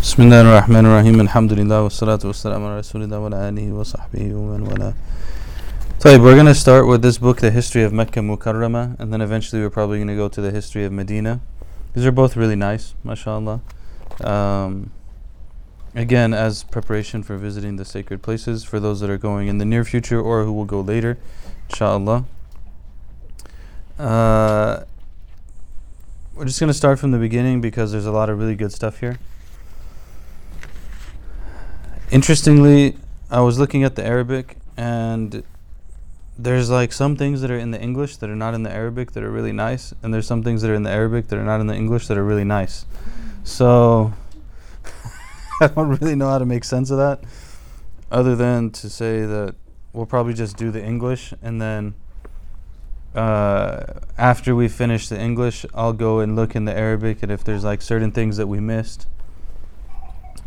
بسم الله الرحمن الرحيم الحمد لله والصلاة والسلام على رسول الله وعلى آله وصحبه ومن والاه طيب we're going to start with this book the history of Mecca Mukarrama and then eventually we're probably going to go to the history of Medina these are both really nice mashallah um, again as preparation for visiting the sacred places for those that are going in the near future or who will go later inshallah uh, we're just going to start from the beginning because there's a lot of really good stuff here Interestingly, I was looking at the Arabic and there's like some things that are in the English that are not in the Arabic that are really nice, and there's some things that are in the Arabic that are not in the English that are really nice. So I don't really know how to make sense of that, other than to say that we'll probably just do the English, and then uh, after we finish the English, I'll go and look in the Arabic, and if there's like certain things that we missed,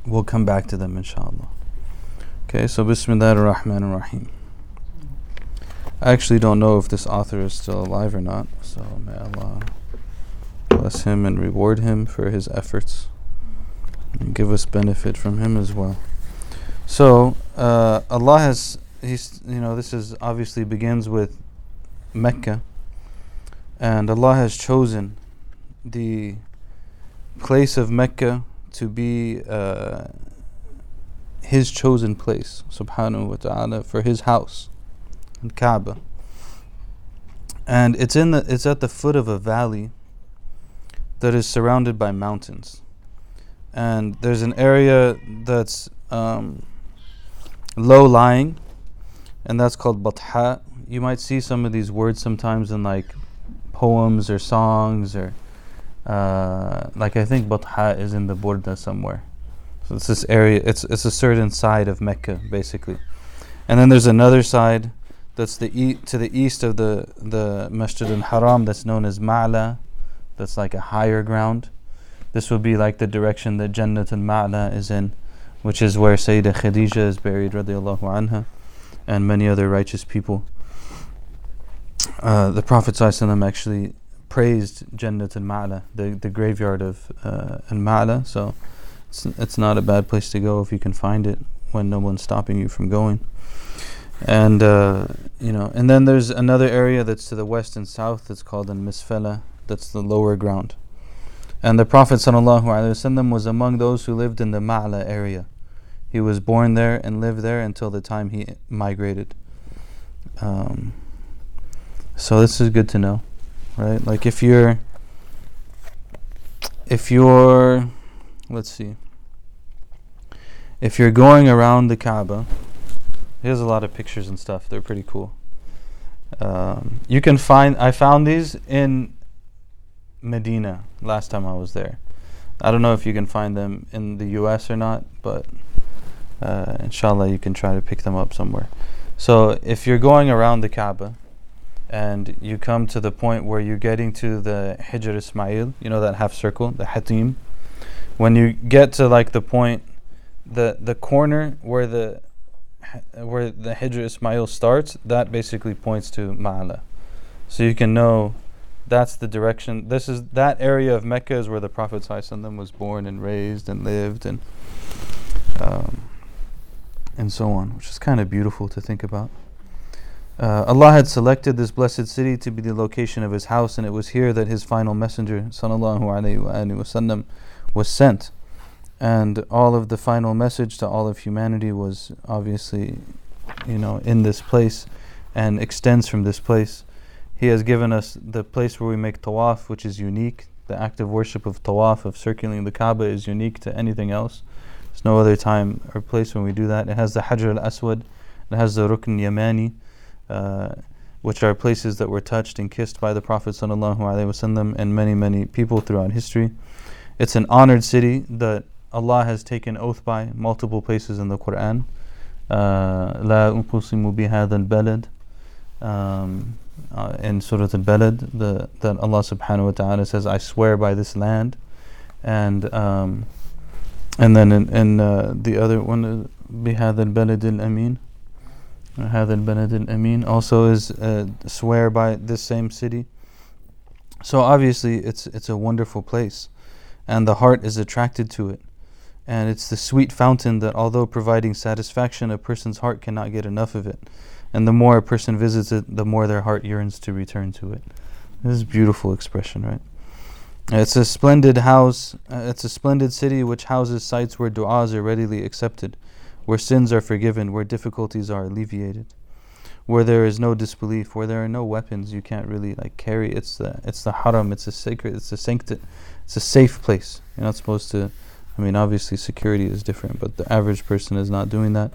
we'll come back to them, inshallah. Okay, so Bismillah ar-Rahman ar-Rahim. I actually don't know if this author is still alive or not, so may Allah bless him and reward him for his efforts and give us benefit from him as well. So, uh, Allah has, he's, you know, this is obviously begins with Mecca, and Allah has chosen the place of Mecca to be uh, his chosen place, subhanahu wa ta'ala, for his house, and Kaaba. And it's in the it's at the foot of a valley that is surrounded by mountains. And there's an area that's um, low lying, and that's called Batha. You might see some of these words sometimes in like poems or songs or uh, like I think Batha is in the Burda somewhere. So it's this area. It's it's a certain side of Mecca, basically, and then there's another side that's the e- to the east of the the Masjid al Haram that's known as Ma'la. That's like a higher ground. This would be like the direction that Jannat al Ma'la is in, which is where Sayyidah Khadija is buried, radiallahu anha, and many other righteous people. Uh, the Prophet actually praised Jannat al Ma'la, the, the graveyard of uh, al Ma'la. So it's, it's not a bad place to go if you can find it when no one's stopping you from going. And uh, you know, and then there's another area that's to the west and south that's called al Misfala. That's the lower ground. And the Prophet ﷺ was among those who lived in the Ma'la area. He was born there and lived there until the time he migrated. Um, so this is good to know, right? Like if you're, if you're, let's see, if you're going around the Kaaba, here's a lot of pictures and stuff. They're pretty cool. Um, you can find. I found these in Medina last time I was there. I don't know if you can find them in the U.S. or not, but uh, inshallah you can try to pick them up somewhere. So if you're going around the Kaaba and you come to the point where you're getting to the Hijr Ismail, you know that half circle, the Hatim. When you get to like the point, the the corner where the where the Hijr Ismail starts, that basically points to Ma'ala. So you can know that's the direction. This is that area of Mecca is where the Prophet ﷺ was born and raised and lived and um, and so on, which is kind of beautiful to think about. Uh, Allah had selected this blessed city to be the location of His house, and it was here that His final messenger, sallallahu alaihi wasallam, was sent. And all of the final message to all of humanity was obviously, you know, in this place, and extends from this place. He has given us the place where we make tawaf, which is unique. The act of worship of tawaf, of circling the Kaaba, is unique to anything else. There's no other time or place when we do that. It has the Hajar al Aswad, it has the Rukn Yamani, which are places that were touched and kissed by the Prophet wasallam and many, many people throughout history. It's an honored city that Allah has taken oath by multiple places in the Quran. لا أقسم بهذا البلد uh, in Surah Al-Balad the, that Allah subhanahu wa ta'ala says I swear by this land and um, and then in, in uh, the other one بهذا البلد الأمين هذا البلد الأمين also is uh, swear by this same city so obviously it's it's a wonderful place and the heart is attracted to it And it's the sweet fountain that, although providing satisfaction, a person's heart cannot get enough of it. And the more a person visits it, the more their heart yearns to return to it. This is a beautiful expression, right? It's a splendid house, uh, it's a splendid city which houses sites where du'as are readily accepted, where sins are forgiven, where difficulties are alleviated, where there is no disbelief, where there are no weapons you can't really like carry. It's the it's the haram, it's a sacred, it's a sancti- it's a safe place. You're not supposed to I mean obviously security is different, but the average person is not doing that.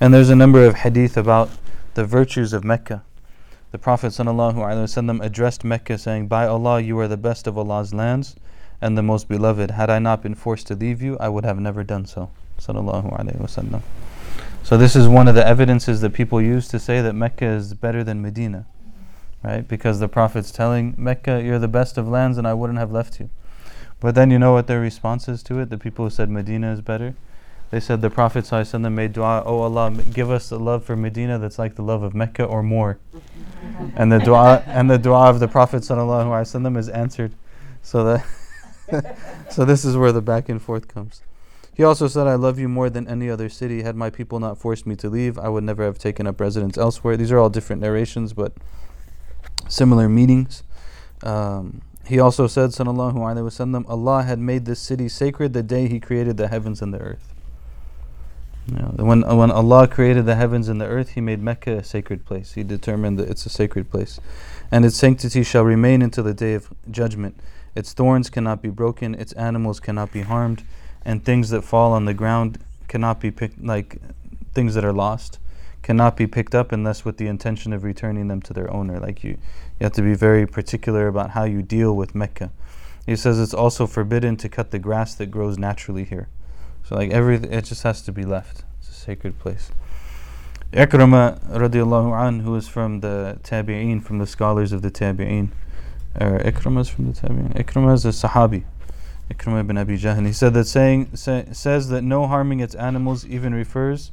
And there's a number of hadith about the virtues of Mecca the Prophet ﷺ addressed Mecca saying, By Allah, you are the best of Allah's lands and the most beloved. Had I not been forced to leave you, I would have never done so. So this is one of the evidences that people use to say that Mecca is better than Medina. Right? Because the Prophet's telling Mecca, you're the best of lands and I wouldn't have left you. But then you know what their response is to it? The people who said Medina is better? They said the Prophet ﷺ made dua, Oh Allah, give us a love for Medina that's like the love of Mecca or more. and the dua and the dua of the Prophet ﷺ is answered. So that so this is where the back and forth comes. He also said, I love you more than any other city. Had my people not forced me to leave, I would never have taken up residence elsewhere. These are all different narrations, but similar meanings. Um, he also said, Sallallahu Alaihi Wasallam, Allah had made this city sacred the day He created the heavens and the earth. Know, when when Allah created the heavens and the earth, He made Mecca a sacred place. He determined that it's a sacred place, and its sanctity shall remain until the day of judgment. Its thorns cannot be broken, its animals cannot be harmed, and things that fall on the ground cannot be picked like things that are lost cannot be picked up unless with the intention of returning them to their owner. Like you, you have to be very particular about how you deal with Mecca. He says it's also forbidden to cut the grass that grows naturally here. So like everything, it just has to be left. It's a sacred place. Ikrama radiallahu an, who is from the tabi'in from the scholars of the tabi'in Or Ikrama is from the Tabi'een. Ikrama is a Sahabi. Ikrama ibn Abi Jahl. He said that saying say, says that no harming its animals even refers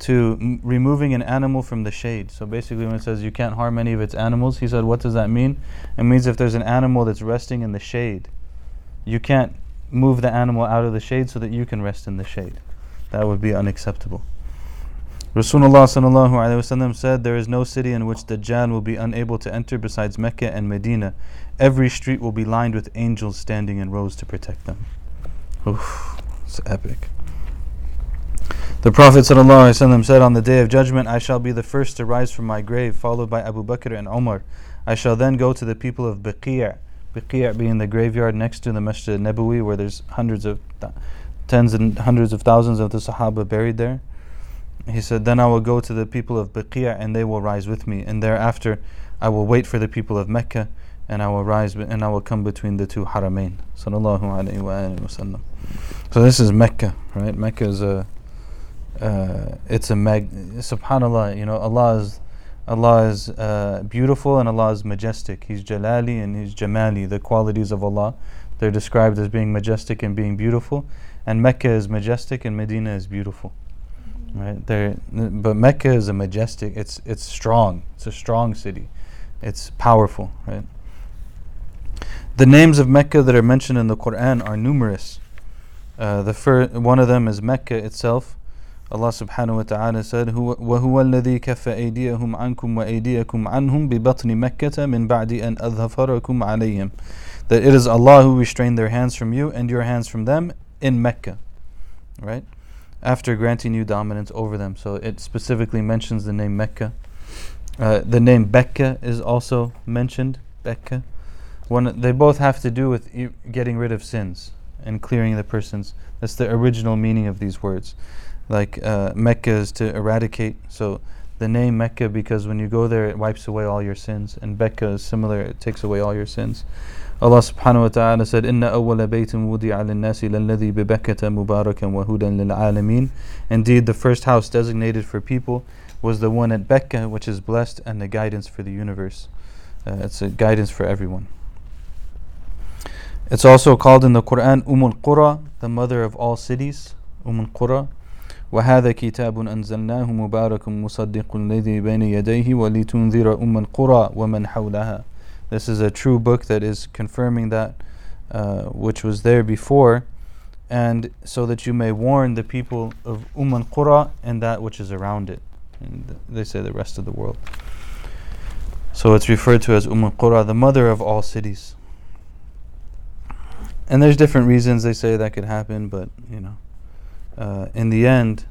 to m- removing an animal from the shade. So basically, when it says you can't harm any of its animals, he said, what does that mean? It means if there's an animal that's resting in the shade, you can't move the animal out of the shade so that you can rest in the shade. That would be unacceptable. Rasulullah said, There is no city in which Dajjal will be unable to enter besides Mecca and Medina. Every street will be lined with angels standing in rows to protect them. Oof, it's epic. The Prophet ﷺ said, On the day of judgment, I shall be the first to rise from my grave, followed by Abu Bakr and Omar. I shall then go to the people of Baqi', Baqi' being the graveyard next to the Masjid Nabawi, where there's hundreds of, th- tens and hundreds of thousands of the Sahaba buried there. He said, Then I will go to the people of Baqi' and they will rise with me. And thereafter, I will wait for the people of Mecca and I will rise and I will come between the two haramain. Sallallahu alayhi wa So this is Mecca, right? Mecca is a, uh, it's a mag, subhanAllah, you know, Allah is Allah is uh, beautiful and Allah is majestic. He's Jalali and He's Jamali, the qualities of Allah. They're described as being majestic and being beautiful. And Mecca is majestic and Medina is beautiful. Right? There, but Mecca is a majestic, it's, it's strong. It's a strong city. It's powerful. Right? The names of Mecca that are mentioned in the Quran are numerous. Uh, the fir- one of them is Mecca itself. Allah subhanahu wa ta'ala said, وَهُوَ الَّذِي كَفَّ أَيْدِيَهُمْ عَنْكُمْ وَأَيْدِيَكُمْ عَنْهُمْ بِبَطْنِ مَكَّةَ مِنْ بَعْدِ أَنْ أَظْهَفَرَكُمْ عَلَيْهِمْ That it is Allah who restrained their hands from you and your hands from them in Mecca. Right? After granting you dominance over them. So it specifically mentions the name Mecca. Uh, the name Becca is also mentioned. Becca. One, they both have to do with getting rid of sins and clearing the person's. That's the original meaning of these words like uh, Mecca is to eradicate. So the name Mecca because when you go there it wipes away all your sins, and Becca is similar; it takes away all your sins. Allah subhanahu wa ta'ala said, Inna awwala baytin wudi'a lin-nasi lalladhi bi Bakkata mubarakan wa hudan lil-alamin. Indeed, the first house designated for people was the one at Becca, which is blessed and the guidance for the universe. Uh, it's a guidance for everyone. It's also called in the Quran Umul Qura, the mother of all cities. Umul Qura. وهذا كتاب أنزلناه مبارك مصدق الذي بين يديه ولتنذر أم القرى ومن حولها This is a true book that is confirming that uh, which was there before and so that you may warn the people of Umm al Qura and that which is around it. And they say the rest of the world. So it's referred to as Umm al Qura, the mother of all cities. And there's different reasons they say that could happen, but you know, uh, in the end,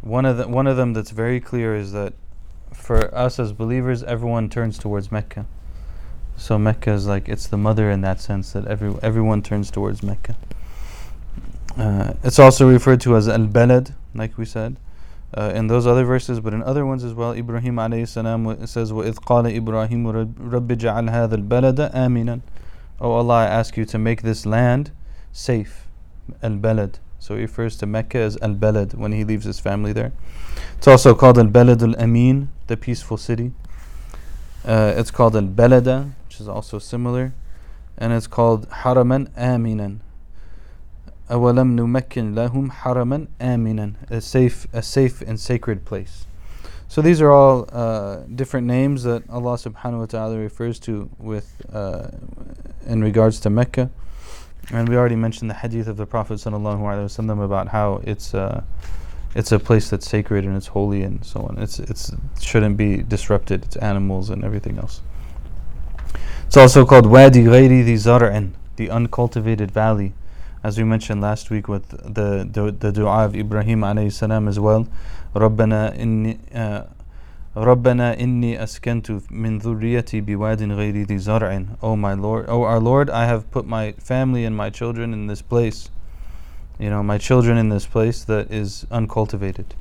one of the, one of them that's very clear is that for us as believers, everyone turns towards Mecca. So Mecca is like it's the mother in that sense that every everyone turns towards Mecca. Uh, it's also referred to as al balad, like we said. Uh, in those other verses, but in other ones as well, Ibrahim alayhi salam it says, وَإِذْ قَالَ إِبْرَاهِيمُ رَبِّ جَعَلْ هَذَا الْبَلَدَ آمِنًا Oh Allah, I ask you to make this land safe. Al-Balad. So he refers to Mecca as Al-Balad when he leaves his family there. It's also called Al-Balad Al-Amin, the peaceful city. Uh, it's called Al-Balada, which is also similar. And it's called Haraman Aminan, أولم نمكن لهم حرما آمنا a safe a safe and sacred place so these are all uh, different names that Allah subhanahu wa ta'ala refers to with uh, in regards to Mecca. And we already mentioned the hadith of the Prophet sallallahu alaihi wasallam about how it's uh, it's a place that's sacred and it's holy and so on. It's it's it shouldn't be disrupted. It's animals and everything else. It's also called Wadi Ghairi the Zar'an the uncultivated valley as we mentioned last week with the the, the dua of Ibrahim alayhi salam as well ربنا إني uh, ربنا إني أسكنت من ذريتي بواد غير ذي زرع Oh my Lord, oh our Lord, I have put my family and my children in this place. You know, my children in this place that is uncultivated.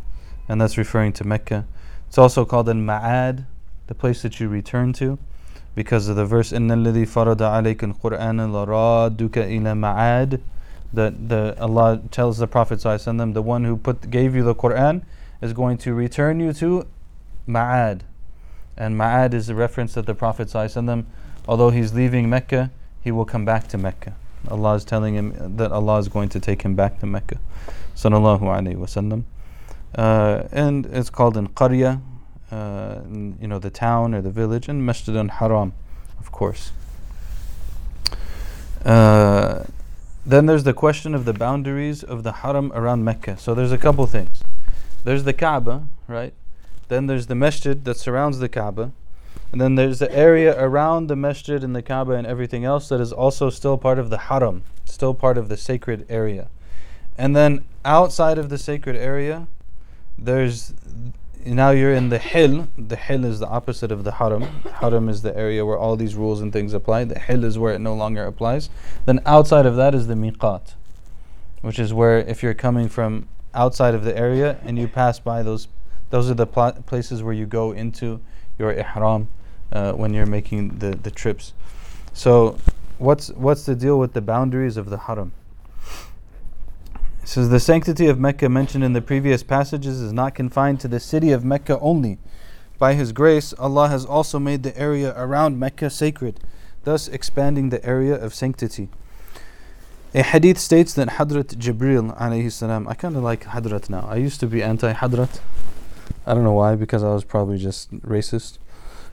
And that's referring to Mecca. It's also called al Ma'ad, the place that you return to, because of the verse إن الذي فرض عليك القرآن لرادك إلى معاد that the Allah tells the Prophet ﷺ, the one who put gave you the Quran is going to return you to Ma'ad. And Ma'ad is a reference that the Prophet ﷺ, although he's leaving Mecca, he will come back to Mecca. Allah is telling him that Allah is going to take him back to Mecca. Sallallahu Alaihi Wasallam. Uh, and it's called in Qarya, uh, you know, the town or the village, and Masjid al Haram, of course. Uh, then there's the question of the boundaries of the haram around Mecca. So there's a couple things. There's the Kaaba, right? Then there's the masjid that surrounds the Kaaba. And then there's the area around the masjid and the Kaaba and everything else that is also still part of the haram, still part of the sacred area. And then outside of the sacred area, there's now you're in the hill. The hill is the opposite of the haram. Haram is the area where all these rules and things apply. The hill is where it no longer applies. Then outside of that is the miqat, which is where if you're coming from outside of the area and you pass by those, those are the pl- places where you go into your ihram uh, when you're making the, the trips. So, what's what's the deal with the boundaries of the haram? It says the sanctity of Mecca mentioned in the previous passages is not confined to the city of Mecca only. By His grace, Allah has also made the area around Mecca sacred, thus expanding the area of sanctity. A hadith states that Hadrat Jibril alayhi salam, I kind of like Hadrat now. I used to be anti Hadrat. I don't know why, because I was probably just racist.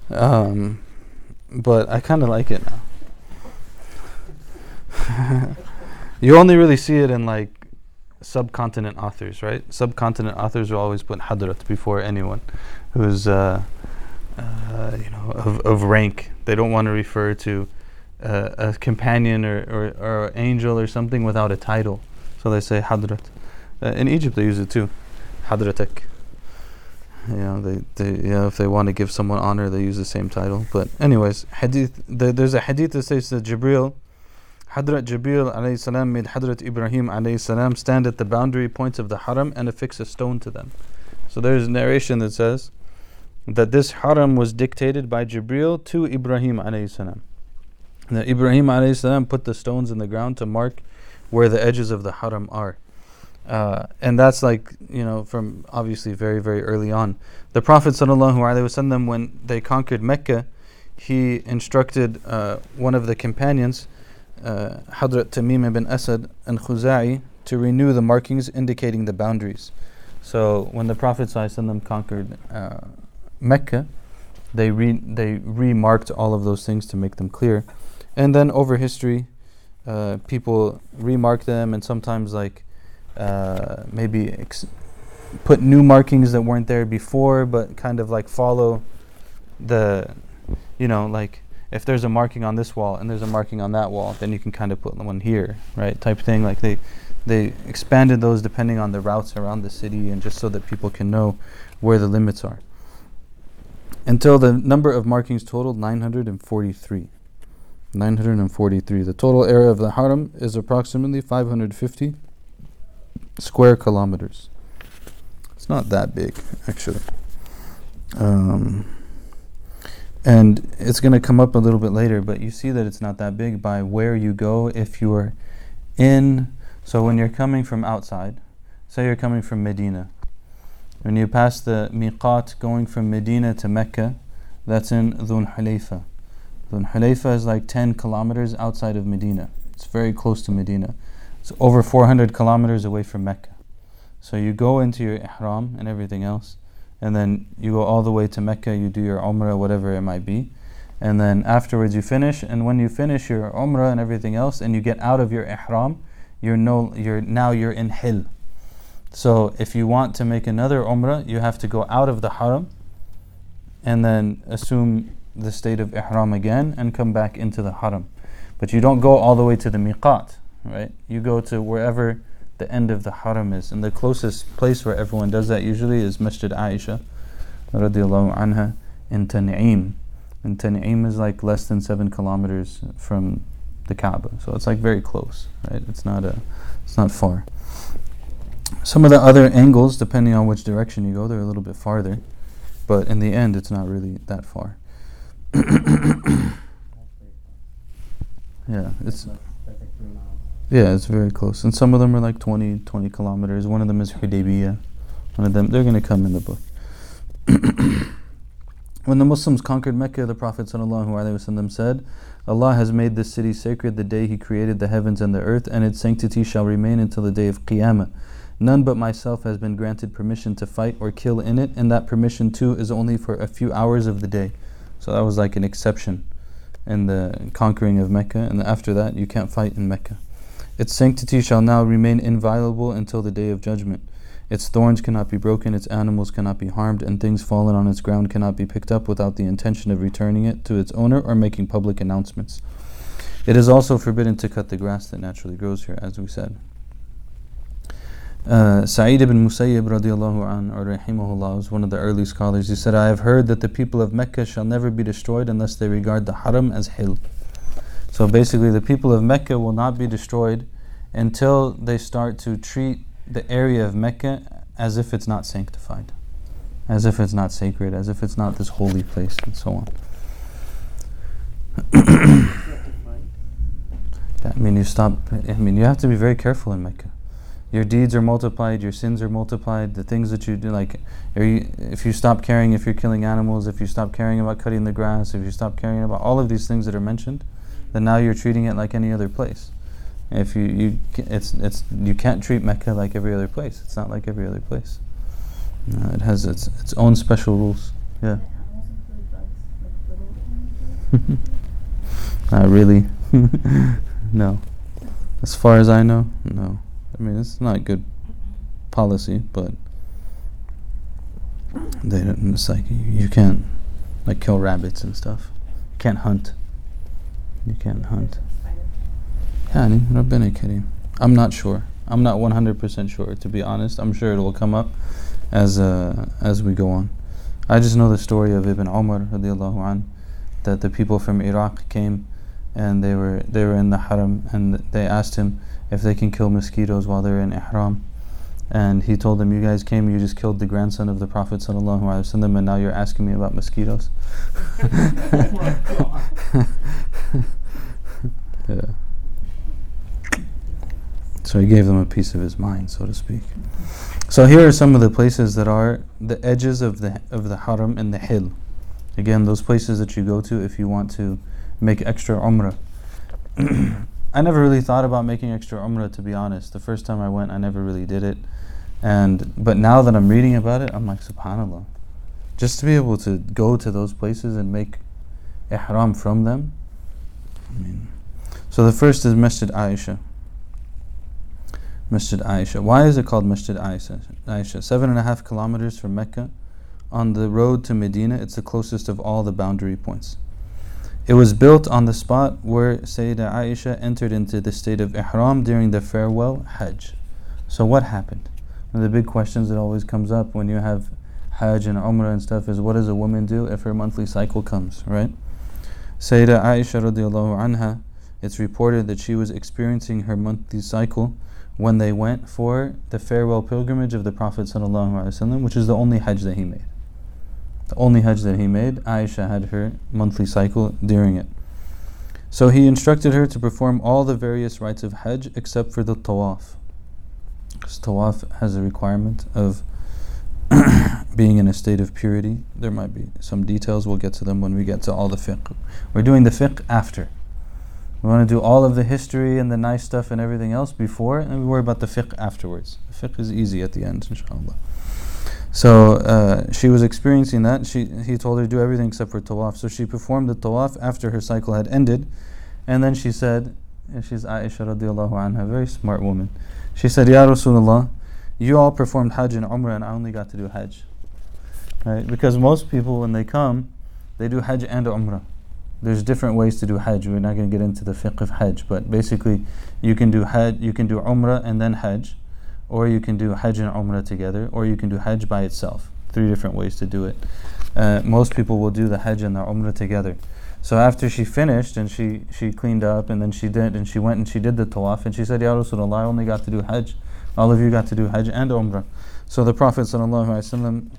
Um, but I kind of like it now. you only really see it in like subcontinent authors, right? Subcontinent authors will always put Hadrat before anyone who's, uh, uh, you know, of, of rank. They don't want to refer to uh, a companion or, or, or angel or something without a title. So they say Hadrat. Uh, in Egypt, they use it too. Hadratak. You know, they, they, you know, if they want to give someone honor, they use the same title. But anyways, hadith. The, there's a hadith that says that Jibril Hadrat Jibril alayhi salam made Hadrat Ibrahim alayhi salam stand at the boundary points of the haram and affix a stone to them. So there's a narration that says that this haram was dictated by Jibril to Ibrahim alayhi salam. That Ibrahim alayhi salam put the stones in the ground to mark where the edges of the haram are. Uh, and that's like, you know, from obviously very, very early on. The Prophet ﷺ, when they conquered Mecca, he instructed uh, one of the companions uh, Hadrat Tamim ibn Asad al Khuza'i to renew the markings indicating the boundaries. So when the Prophet ﷺ conquered uh, Mecca, they re- they remarked all of those things to make them clear, and then over history, uh, people remark them and sometimes like uh, maybe ex- put new markings that weren't there before, but kind of like follow the, you know, like if there's a marking on this wall and there's a marking on that wall, then you can kind of put one here, right? Type thing. Like they they expanded those depending on the routes around the city and just so that people can know where the limits are. Until the number of markings totaled 943. 943. The total area of the haram is approximately 550 square kilometers. It's not that big, actually. Um, and it's going to come up a little bit later, but you see that it's not that big by where you go if you're in. So when you're coming from outside, say you're coming from Medina, when you pass the miqat going from Medina to Mecca, that's in Dhul Hulayfa. Dhul Hulayfa is like 10 kilometers outside of Medina. It's very close to Medina. It's over 400 kilometers away from Mecca. So you go into your ihram and everything else, and then you go all the way to Mecca, you do your umrah, whatever it might be, and then afterwards you finish, and when you finish your umrah and everything else, and you get out of your ihram, you're no, you're now you're in hil. So if you want to make another umrah, you have to go out of the haram, and then assume the state of ihram again, and come back into the haram. But you don't go all the way to the miqat, right? You go to wherever the end of the haram is. And the closest place where everyone does that usually is Masjid Aisha radiallahu anha in Tan'im. And Tan'im is like less than seven kilometers from the Kaaba. So it's like very close, right? It's not a it's not far. Some of the other angles, depending on which direction you go, they're a little bit farther. But in the end it's not really that far. yeah, it's yeah, it's very close. And some of them are like 20, 20 kilometers. One of them is Hudaybiyah. One of them, they're going to come in the book. when the Muslims conquered Mecca, the Prophet said, Allah has made this city sacred the day He created the heavens and the earth, and its sanctity shall remain until the day of Qiyamah. None but myself has been granted permission to fight or kill in it, and that permission too is only for a few hours of the day. So that was like an exception in the conquering of Mecca, and after that, you can't fight in Mecca. Its sanctity shall now remain inviolable until the day of judgment. Its thorns cannot be broken, its animals cannot be harmed, and things fallen on its ground cannot be picked up without the intention of returning it to its owner or making public announcements. It is also forbidden to cut the grass that naturally grows here, as we said. Uh, Sa'id ibn Musayyib radiallahu an, or rahimahullah, was one of the early scholars. He said, I have heard that the people of Mecca shall never be destroyed unless they regard the haram as hil. So basically, the people of Mecca will not be destroyed until they start to treat the area of Mecca as if it's not sanctified, as if it's not sacred, as if it's not this holy place, and so on. I mean, you stop. I mean, you have to be very careful in Mecca. Your deeds are multiplied, your sins are multiplied. The things that you do, like you, if you stop caring if you're killing animals, if you stop caring about cutting the grass, if you stop caring about all of these things that are mentioned, then now you're treating it like any other place. If you, you it's it's you can't treat Mecca like every other place. It's not like every other place. Uh, it has its its own special rules. Yeah. not really. no. As far as I know, no. I mean, it's not good policy, but they don't. It's like you, you can't like kill rabbits and stuff. You can't hunt. You can't hunt. Yani, Rabbina Kareem. I'm not sure. I'm not 100% sure, to be honest. I'm sure it will come up as uh, as we go on. I just know the story of Ibn Umar radiallahu an, that the people from Iraq came and they were they were in the haram and they asked him if they can kill mosquitoes while they're in ihram. And he told them, "You guys came, you just killed the grandson of the Prophet sallallahu alaihi wasallam, and now you're asking me about mosquitoes." yeah. So he gave them a piece of his mind, so to speak. So here are some of the places that are the edges of the of the haram and the hill. Again, those places that you go to if you want to make extra umrah. I never really thought about making extra umrah to be honest. The first time I went, I never really did it. And but now that I'm reading about it, I'm like subhanallah. Just to be able to go to those places and make ihram from them. I mean, So the first is Masjid Aisha. Masjid Aisha. Why is it called Masjid Aisha? Aisha, seven and a half kilometers from Mecca, on the road to Medina. It's the closest of all the boundary points. It was built on the spot where Sayyidah Aisha entered into the state of Ihram during the farewell Hajj. So what happened? One of the big questions that always comes up when you have Hajj and Umrah and stuff is what does a woman do if her monthly cycle comes, right? Sayyidah Aisha radiallahu anha, it's reported that she was experiencing her monthly cycle when they went for the farewell pilgrimage of the Prophet ﷺ, which is the only Hajj that he made. The only Hajj that he made, Aisha had her monthly cycle during it. So he instructed her to perform all the various rites of Hajj except for the tawaf. Because tawaf has a requirement of being in a state of purity. There might be some details, we'll get to them when we get to all the fiqh. We're doing the fiqh after. We want to do all of the history and the nice stuff and everything else before, and we worry about the fiqh afterwards. The fiqh is easy at the end, inshallah. So uh, she was experiencing that. She, he told her to do everything except for tawaf. So she performed the tawaf after her cycle had ended, and then she said, and she's Aisha radiallahu anha, very smart woman. She said, Ya Rasulullah, you all performed Hajj and Umrah, and I only got to do Hajj. Right? Because most people, when they come, they do Hajj and Umrah there's different ways to do Hajj. We're not going to get into the fiqh of Hajj, but basically, you can do Hajj, you can do Umrah and then Hajj, or you can do Hajj and Umrah together, or you can do Hajj by itself. Three different ways to do it. Uh, most people will do the Hajj and the Umrah together. So after she finished and she, she cleaned up and then she did and she went and she did the tawaf and she said, Ya Rasulullah, I only got to do Hajj. All of you got to do Hajj and Umrah. So the Prophet ﷺ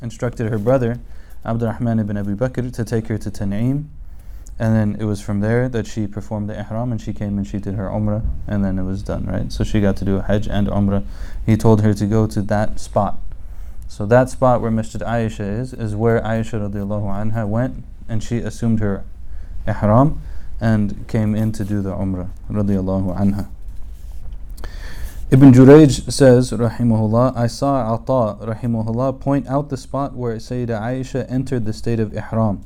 instructed her brother, Abdurrahman ibn Abi Bakr, to take her to Tan'im and then it was from there that she performed the ihram and she came and she did her umrah and then it was done, right? So she got to do a hajj and umrah. He told her to go to that spot. So that spot where Masjid Aisha is, is where Aisha radiallahu anha went and she assumed her ihram and came in to do the umrah radiallahu anha. Ibn Jurayj says, rahimahullah, I saw Ata, rahimahullah, point out the spot where Sayyidah Aisha entered the state of ihram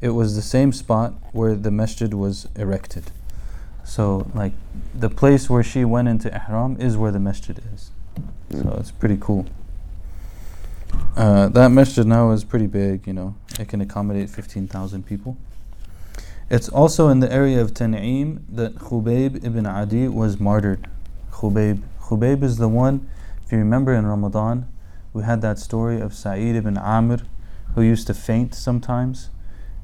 it was the same spot where the masjid was erected. So, like, the place where she went into ihram is where the masjid is. So it's pretty cool. Uh, that masjid now is pretty big, you know, it can accommodate 15,000 people. It's also in the area of Tan'im that Khubayb ibn Adi was martyred. Khubayb. Khubayb is the one, if you remember in Ramadan, we had that story of Sa'id ibn Amir who used to faint sometimes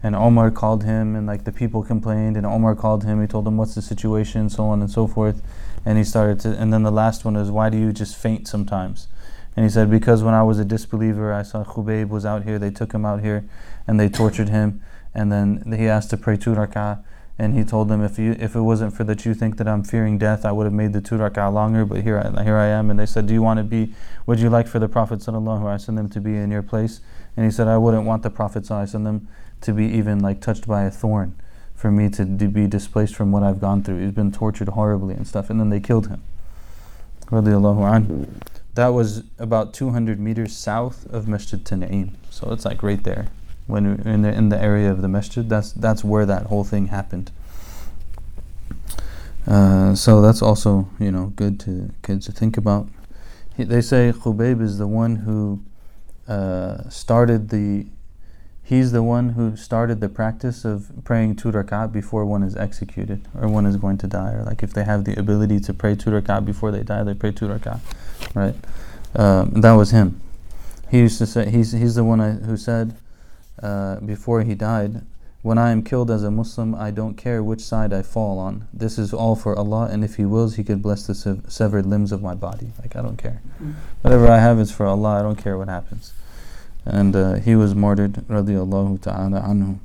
and Omar called him, and like the people complained, and Omar called him. He told him what's the situation, so on and so forth. And he started to, and then the last one is why do you just faint sometimes? And he said because when I was a disbeliever, I saw Khubayb was out here. They took him out here, and they tortured him. And then he asked to pray two rak'ah, and he told them if you if it wasn't for that you think that I'm fearing death, I would have made the two rak'ah longer. But here I, here I am. And they said, do you want to be? Would you like for the Prophet sallallahu alaihi wasallam to be in your place? And he said, I wouldn't want the Prophet sallallahu alaihi wasallam to be even like touched by a thorn for me to, to be displaced from what I've gone through. He's been tortured horribly and stuff, and then they killed him. That was about 200 meters south of Masjid Tan'im. So it's like right there. When in the, in the area of the masjid, that's, that's where that whole thing happened. Uh, so that's also, you know, good to kids to think about. He, they say Khubayb is the one who uh, started the he's the one who started the practice of praying two rakat before one is executed or one is going to die. Or like if they have the ability to pray two rakat before they die, they pray two rakat, right? Um, that was him. He used to say he's he's the one I, who said uh, before he died, "When I am killed as a Muslim, I don't care which side I fall on. This is all for Allah, and if He wills, He could bless the sev- severed limbs of my body. Like I don't care. Mm-hmm. Whatever I have is for Allah. I don't care what happens." And uh, he was martyred radiallahu ta'ala anhu.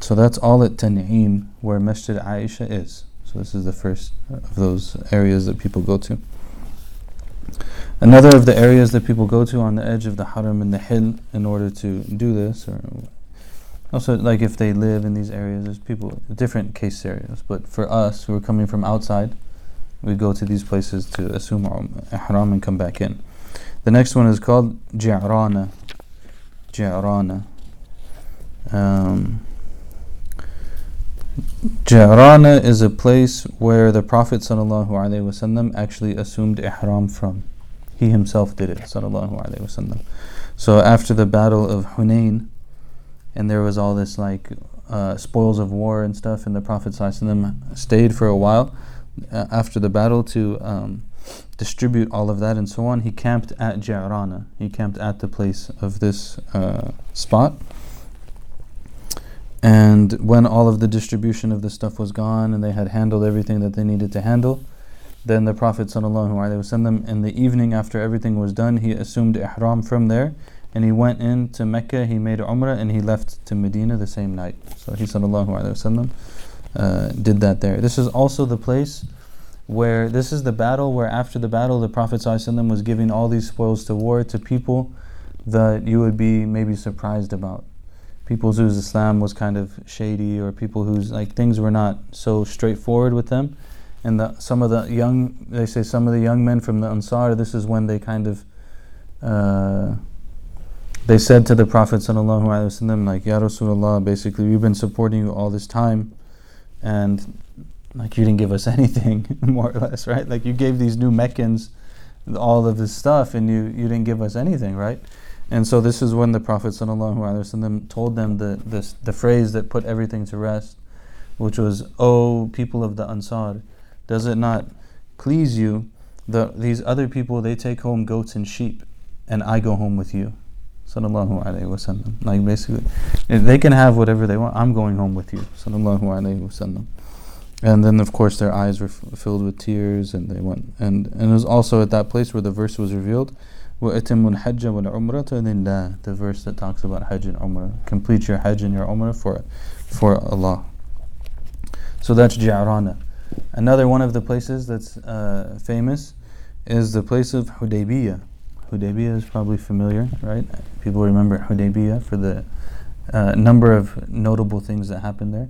So that's all at Tan'im where Masjid Aisha is. So this is the first of those areas that people go to. Another of the areas that people go to on the edge of the Haram and the Hill in order to do this, or also like if they live in these areas, there's people different case scenarios. But for us who are coming from outside, we go to these places to assume ihram and come back in. The next one is called Ji'rana. Ji'rana. Um, Ji'rana is a place where the Prophet ﷺ actually assumed ihram from. He himself did it. ﷺ. So after the battle of Hunain, and there was all this like uh, spoils of war and stuff, and the Prophet ﷺ stayed for a while uh, after the battle to um, distribute all of that and so on. He camped at Ji'rana. He camped at the place of this uh, spot. And when all of the distribution of the stuff was gone and they had handled everything that they needed to handle, then the Prophet ﷺ, in the evening after everything was done, he assumed ihram from there and he went into Mecca, he made Umrah, and he left to Medina the same night. So he ﷺ, uh, did that there. This is also the place where, this is the battle where after the battle, the Prophet ﷺ was giving all these spoils to war to people that you would be maybe surprised about people whose Islam was kind of shady or people whose like things were not so straightforward with them. And the, some of the young, they say some of the young men from the Ansar, this is when they kind of, uh, they said to the Prophet wasallam, like, Ya Rasulullah, basically, we've been supporting you all this time, and like you didn't give us anything, more or less, right? Like you gave these new Meccans all of this stuff, and you you didn't give us anything, right? And so this is when the Prophet ﷺ told them the, the, the phrase that put everything to rest, which was, O people of the Ansar, does it not please you that these other people, they take home goats and sheep, and I go home with you? Sallallahu alayhi wasallam. Like basically, they can have whatever they want. I'm going home with you. Sallallahu alayhi wasallam. And then, of course, their eyes were f- filled with tears, and they went. And, and it was also at that place where the verse was revealed. وَأَتِمُّ الْحَجَّ وَالْعُمْرَةَ لِلَّهِ The verse that talks about Hajj and Umrah. Complete your Hajj and your Umrah for, for Allah. So that's Ji'rana. Another one of the places that's uh, famous is the place of Hudaybiyah. Hudaybiyah is probably familiar, right? People remember Hudaybiyah for the uh, number of notable things that happened there.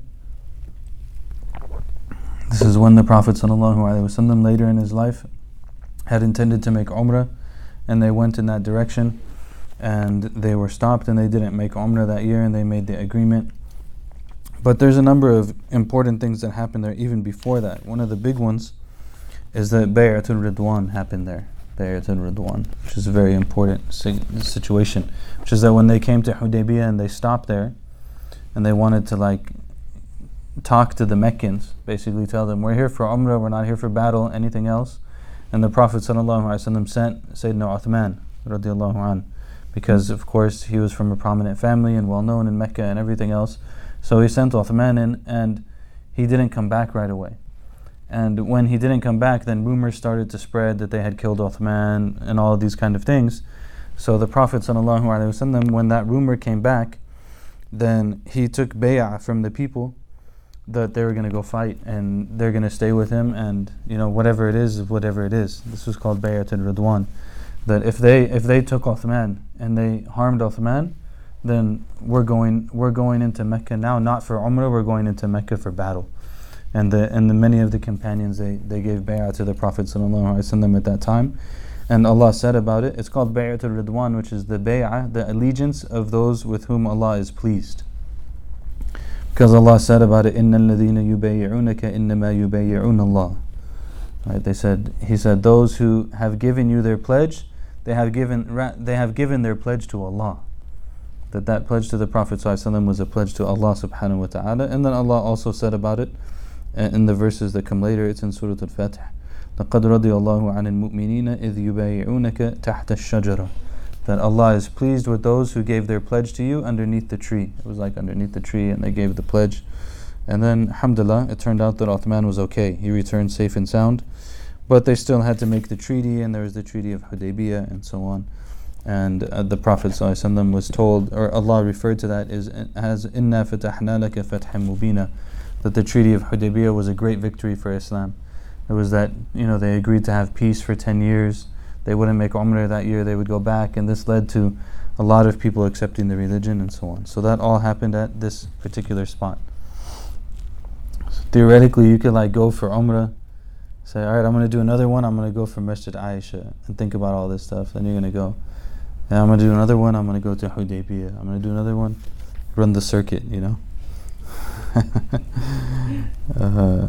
This is when the Prophet ﷺ later in his life had intended to make Umrah and they went in that direction and they were stopped and they didn't make Umrah that year and they made the agreement. But there's a number of important things that happened there even before that. One of the big ones is that Bay'atul Ridwan happened there. Bay'atul Ridwan, which is a very important situation. Which is that when they came to Hudaybiyah and they stopped there and they wanted to like talk to the Meccans, basically tell them, We're here for Umrah, we're not here for battle, anything else and the Prophet sent Sayyidina Uthman an, because of course he was from a prominent family and well known in Mecca and everything else. So he sent Uthman in and he didn't come back right away. And when he didn't come back, then rumors started to spread that they had killed Uthman and all these kind of things. So the Prophet when that rumor came back, then he took bay'ah from the people that they were going to go fight and they're going to stay with him and you know whatever it is whatever it is. This was called Bayat al Ridwan that if they if they took Uthman and they harmed Uthman then we're going we're going into Mecca now not for Umrah we're going into Mecca for battle. And the and the many of the companions they, they gave bayat to the Prophet ﷺ at that time. And Allah said about it it's called Bayat al Ridwan which is the bay'ah the allegiance of those with whom Allah is pleased because Allah said about it, إِنَّ الَّذِينَ يُبَيِّعُونَكَ إِنَّمَا يُبَيِّعُونَ الله. Right? They said, He said, those who have given you their pledge, they have given, they have given their pledge to Allah. That that pledge to the Prophet ﷺ was a pledge to Allah subhanahu wa ta'ala. And then Allah also said about it uh, in the verses that come later, it's in Surah Al-Fath. لَقَدْ رَضِيَ اللَّهُ عَنِ الْمُؤْمِنِينَ إِذْ يُبَيِّعُونَكَ تَحْتَ الشَّجَرَةِ that Allah is pleased with those who gave their pledge to you underneath the tree. It was like underneath the tree, and they gave the pledge. And then, alhamdulillah, it turned out that Uthman was okay. He returned safe and sound. But they still had to make the treaty, and there was the treaty of Hudaybiyah and so on. And uh, the Prophet ﷺ was told, or Allah referred to that as, as Inna fatahna laka fathim mubina, that the treaty of Hudaybiyah was a great victory for Islam. It was that, you know, they agreed to have peace for 10 years they wouldn't make Umrah that year, they would go back, and this led to a lot of people accepting the religion and so on. So that all happened at this particular spot. So theoretically, you could like go for Umrah, say, all right, I'm going to do another one, I'm going to go for Masjid Aisha, and think about all this stuff. Then you're going to go, and I'm going to do another one, I'm going to go to Hudaybiyah, I'm going to do another one, run the circuit, you know. uh,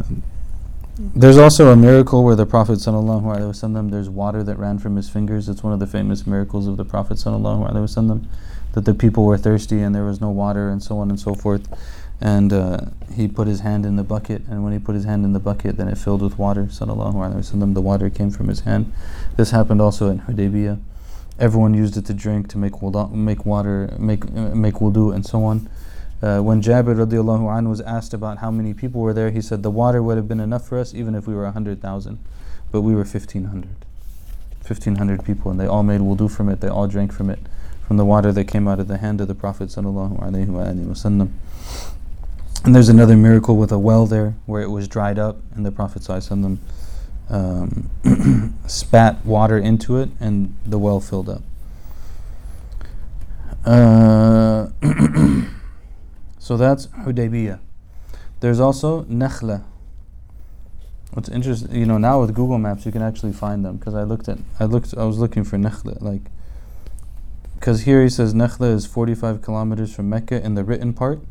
there's also a miracle where the Prophet wasallam, there's water that ran from his fingers. It's one of the famous miracles of the Prophet wasallam, that the people were thirsty and there was no water and so on and so forth. And uh, he put his hand in the bucket, and when he put his hand in the bucket, then it filled with water. Wasallam, the water came from his hand. This happened also in Hudaybiyah. Everyone used it to drink, to make wudu, make water, make uh, make wudu, and so on. Uh, when Jabir radiallahu anhu was asked about how many people were there, he said the water would have been enough for us even if we were 100,000. But we were 1,500. 1,500 people, and they all made wudu from it, they all drank from it, from the water that came out of the hand of the Prophet. ﷺ. And there's another miracle with a well there where it was dried up, and the Prophet ﷺ, um, spat water into it, and the well filled up. Uh, So that's Hudaybiyah. There's also Nakhla. What's interesting, you know, now with Google Maps you can actually find them because I looked at, I looked, I was looking for Nakhla, like, because here he says Nakhla is 45 kilometers from Mecca in the written part,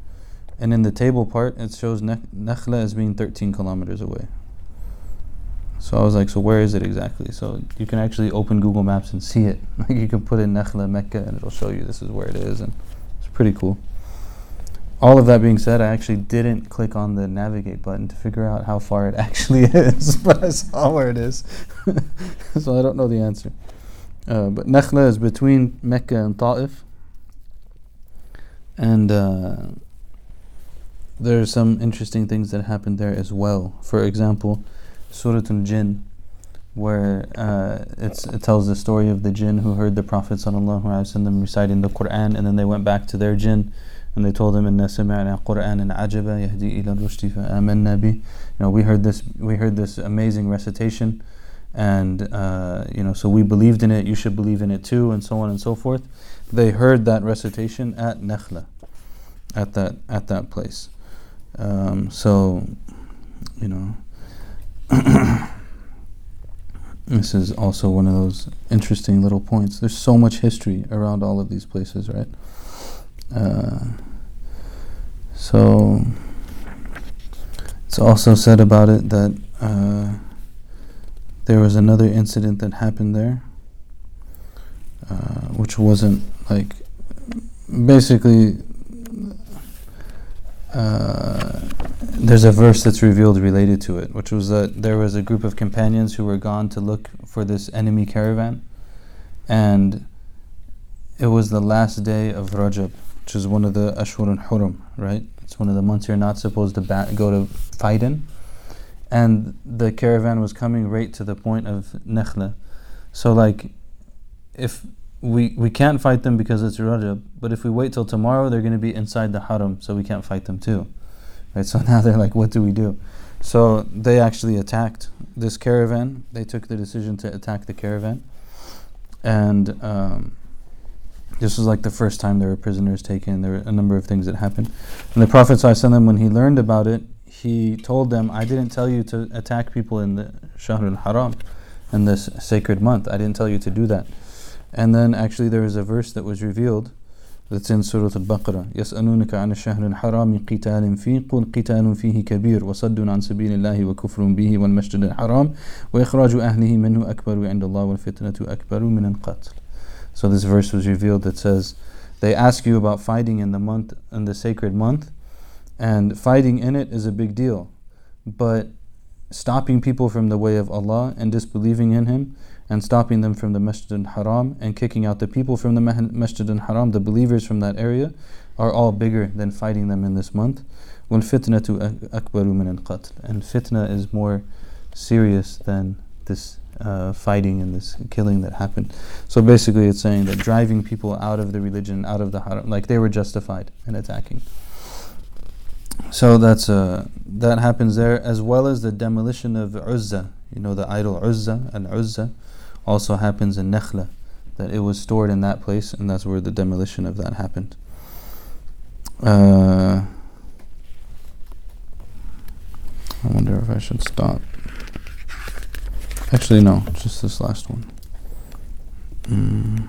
and in the table part it shows Nakhla as being 13 kilometers away. So I was like, so where is it exactly? So you can actually open Google Maps and see it. Like you can put in Nakhla, Mecca, and it'll show you this is where it is, and it's pretty cool all of that being said, I actually didn't click on the navigate button to figure out how far it actually is, but I saw where it is. so I don't know the answer. Uh, but Nakhla is between Mecca and Ta'if. And uh, there are some interesting things that happened there as well. For example, Surah Al Jinn, where uh, it tells the story of the jinn who heard the Prophet ﷺ reciting the Quran and then they went back to their jinn and they told him inna sami'na qur'anan ajaba yahdi ila rushdi fa'amanna bi. You know we heard this we heard this amazing recitation. And uh, you know so we believed in it. You should believe in it too and so on and so forth. They heard that recitation at Nakhla at that at that place. Um, so you know this is also one of those interesting little points. There's so much history around all of these places right so it's also said about it that uh, there was another incident that happened there, uh, which wasn't like basically. Uh, there's a verse that's revealed related to it, which was that there was a group of companions who were gone to look for this enemy caravan, and it was the last day of Rajab, which is one of the Ashur and Hurum, right? It's one of the months you're not supposed to ba- go to fight in. And the caravan was coming right to the point of Nakhla. So, like, if we, we can't fight them because it's Rajab, but if we wait till tomorrow, they're going to be inside the haram, so we can't fight them too. Right? So now they're like, what do we do? So they actually attacked this caravan. They took the decision to attack the caravan. And um, this was like the first time there were prisoners taken. There were a number of things that happened. And the Prophet ﷺ, when he learned about it, he told them, I didn't tell you to attack people in the Shahr al-Haram, in this sacred month. I didn't tell you to do that. And then actually there was a verse that was revealed that's in Surah Al-Baqarah. يسألونك عن الشهر الحرام قتال فيه قل قتال فيه كبير وصد عن سبيل الله وكفر به والمسجد الحرام وإخراج أهله منه أكبر عند الله والفتنة أكبر من القتل So this verse was revealed that says, They ask you about fighting in the month in the sacred month, and fighting in it is a big deal. But stopping people from the way of Allah and disbelieving in Him and stopping them from the Masjid al Haram and kicking out the people from the Masjid al Haram, the believers from that area, are all bigger than fighting them in this month. When fitna to akbaru min al qatl, and fitna is more serious than this uh, fighting and this killing that happened. So basically, it's saying that driving people out of the religion, out of the haram, like they were justified in attacking. So that's uh, that happens there, as well as the demolition of Uzza. You know, the idol Uzza and Uzza also happens in Nakhla, that it was stored in that place, and that's where the demolition of that happened. Uh, I wonder if I should stop. Actually, no, just this last one. Mm.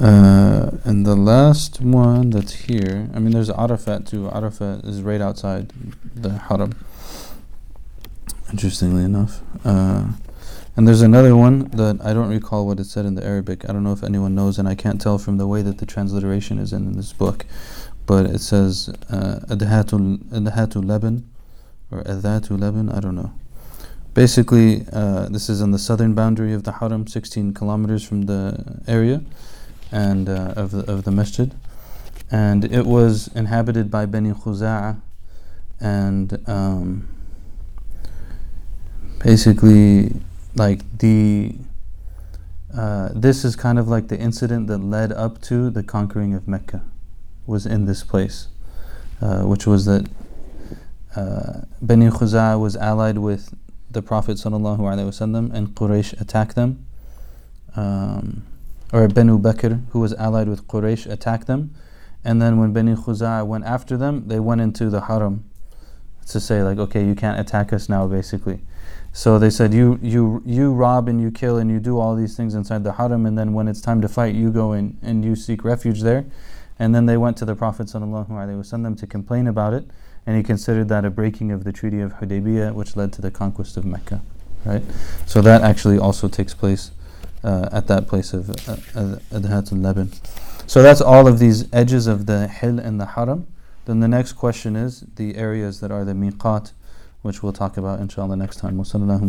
Uh, And the last one that's here, I mean, there's Arafat too. Arafat is right outside the Haram. Interestingly enough. Uh, and there's another one that I don't recall what it said in the Arabic. I don't know if anyone knows, and I can't tell from the way that the transliteration is in, in this book. But it says Adhatul Adhatul Leban or Adhatul Leban, I don't know. Basically, uh, this is on the southern boundary of the Haram, 16 kilometers from the area and uh, of the of the masjid, and it was inhabited by Bani Khuza'a, and um, basically, like the uh, this is kind of like the incident that led up to the conquering of Mecca, was in this place, uh, which was that uh, Bani Khuza'a was allied with the Prophet wasallam, and Quraysh attacked them. Um, or Banu Bakr, who was allied with Quraysh, attacked them. And then when Bani Khuza'a went after them, they went into the Haram to say like, okay, you can't attack us now, basically. So they said, you you you rob and you kill and you do all these things inside the Haram, and then when it's time to fight, you go in and you seek refuge there. And then they went to the Prophet ﷺ to complain about it, and he considered that a breaking of the Treaty of Hudaybiyah, which led to the conquest of Mecca. Right? So that actually also takes place uh, at that place of uh, uh, Adhat al Laban. So that's all of these edges of the Hil and the Haram. Then the next question is the areas that are the miqat, which we'll talk about inshallah next time. Wa sallallahu